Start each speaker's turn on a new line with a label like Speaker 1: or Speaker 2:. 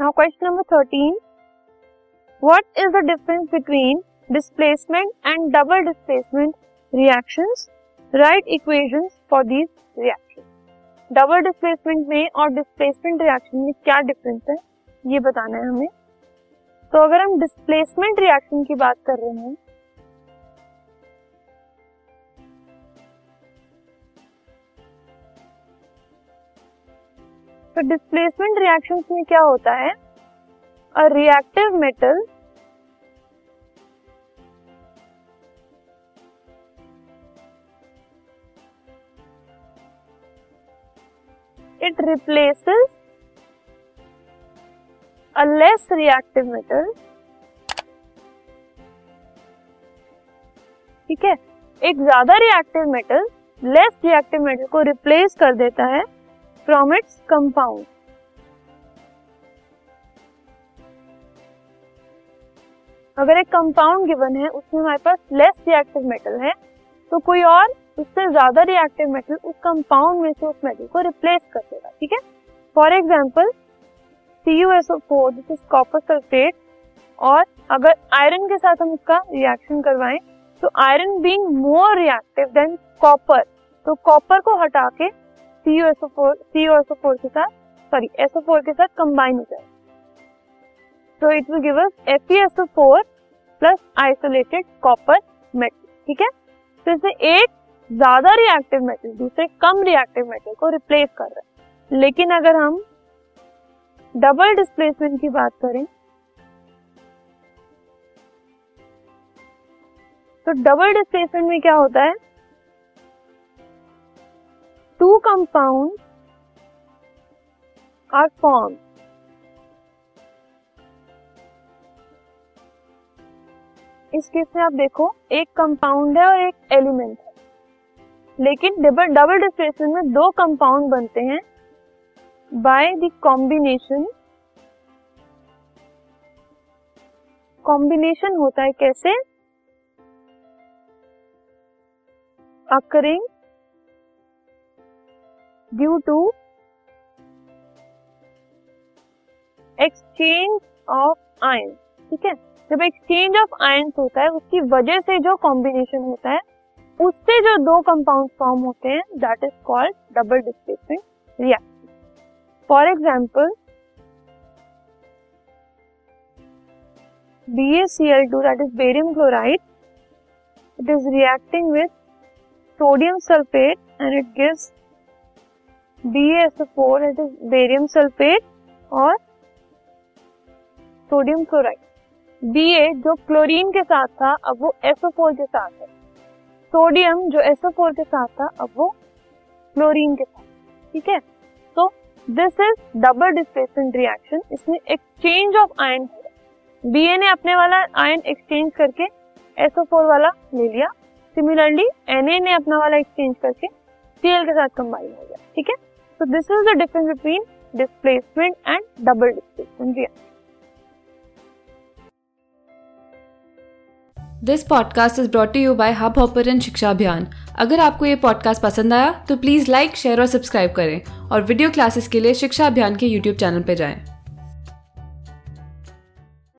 Speaker 1: Now question number thirteen what is the difference between displacement and double displacement reactions write equations for these reaction double displacement में और displacement reaction में क्या difference है? ये बताना है हमें. तो अगर हम डिस्प्लेसमेंट रिएक्शन की बात कर रहे हैं तो डिस्प्लेसमेंट रिएक्शन में क्या होता है? A reactive metal it replaces a less reactive metal ठीक है? एक ज़्यादा reactive metal less reactive metal को रिप्लेस कर देता है फ्रॉम इट्स कंपाउंड अगर एक कंपाउंड गिवन है, उसमें हमारे पास लेस रिएक्टिव मेटल है तो कोई और उससे ज़्यादा रिएक्टिव मेटल उस कंपाउंड में से उस मेटल को रिप्लेस कर देगा, ठीक है? For example CuSO4 this is copper sulphate और अगर आयरन के साथ हम उसका रिएक्शन करवाएँ तो iron being more reactive than copper तो कॉपर को हटा के CuSO4 CuSO4 के साथ सॉरी SO4 के साथ कंबाइन हो जाए। तो it will give us FeSO4 plus isolated copper metal ठीक है? तो इसमें एक ज़्यादा रिएक्टिव मेटल दूसरे कम रिएक्टिव मेटल को रिप्लेस कर रहा है। लेकिन अगर हम डबल डिस्प्लेसमेंट की बात करें तो डबल डिस्प्लेसमेंट में क्या होता है? टू कंपाउंड आर फॉर्म इस केस में आप देखो, एक कंपाउंड है और एक एलिमेंट है। लेकिन डबल डबल डिस्प्लेसमेंट में दो कंपाउंड बनते हैं बाय द कॉम्बिनेशन कॉम्बिनेशन होता है कैसे? Occurring due to exchange of ion ठीक है? जब एक्सचेंज ऑफ़ आयन होता है, उसकी वजह से जो कॉम्बिनेशन होता है, उससे जो दो कंपाउंड फॉर्म होते हैं that is called double displacement reaction for example BaCl2 that is barium chloride, it is reacting with sodium sulfate and it gives BaSO4 it is barium sulphate और सोडियम क्लोराइड बीए जो chlorine के साथ था, अब वो SO4 के साथ है। सोडियम जो SO4 के साथ था, अब वो क्लोरीन के साथ। ठीक है? तो this is double displacement reaction इसमें exchange of ion B A ने अपने वाला आयन एक्सचेंज करके SO4 वाला ले लिया। सिमिलरली Na ने अपना वाला एक्सचेंज करके Cl के साथ कंबाइन हो गया। ठीक है? तो this is the difference between displacement and double displacement
Speaker 2: this podcast is brought you by Hub Hopper Shiksha Abhiyan अगर आपको ये पॉडकास्ट पसंद आया तो प्लीज़ लाइक शेयर और सब्सक्राइब करें और वीडियो क्लासेस के लिए शिक्षा अभियान के यूट्यूब चैनल पर जाएँ।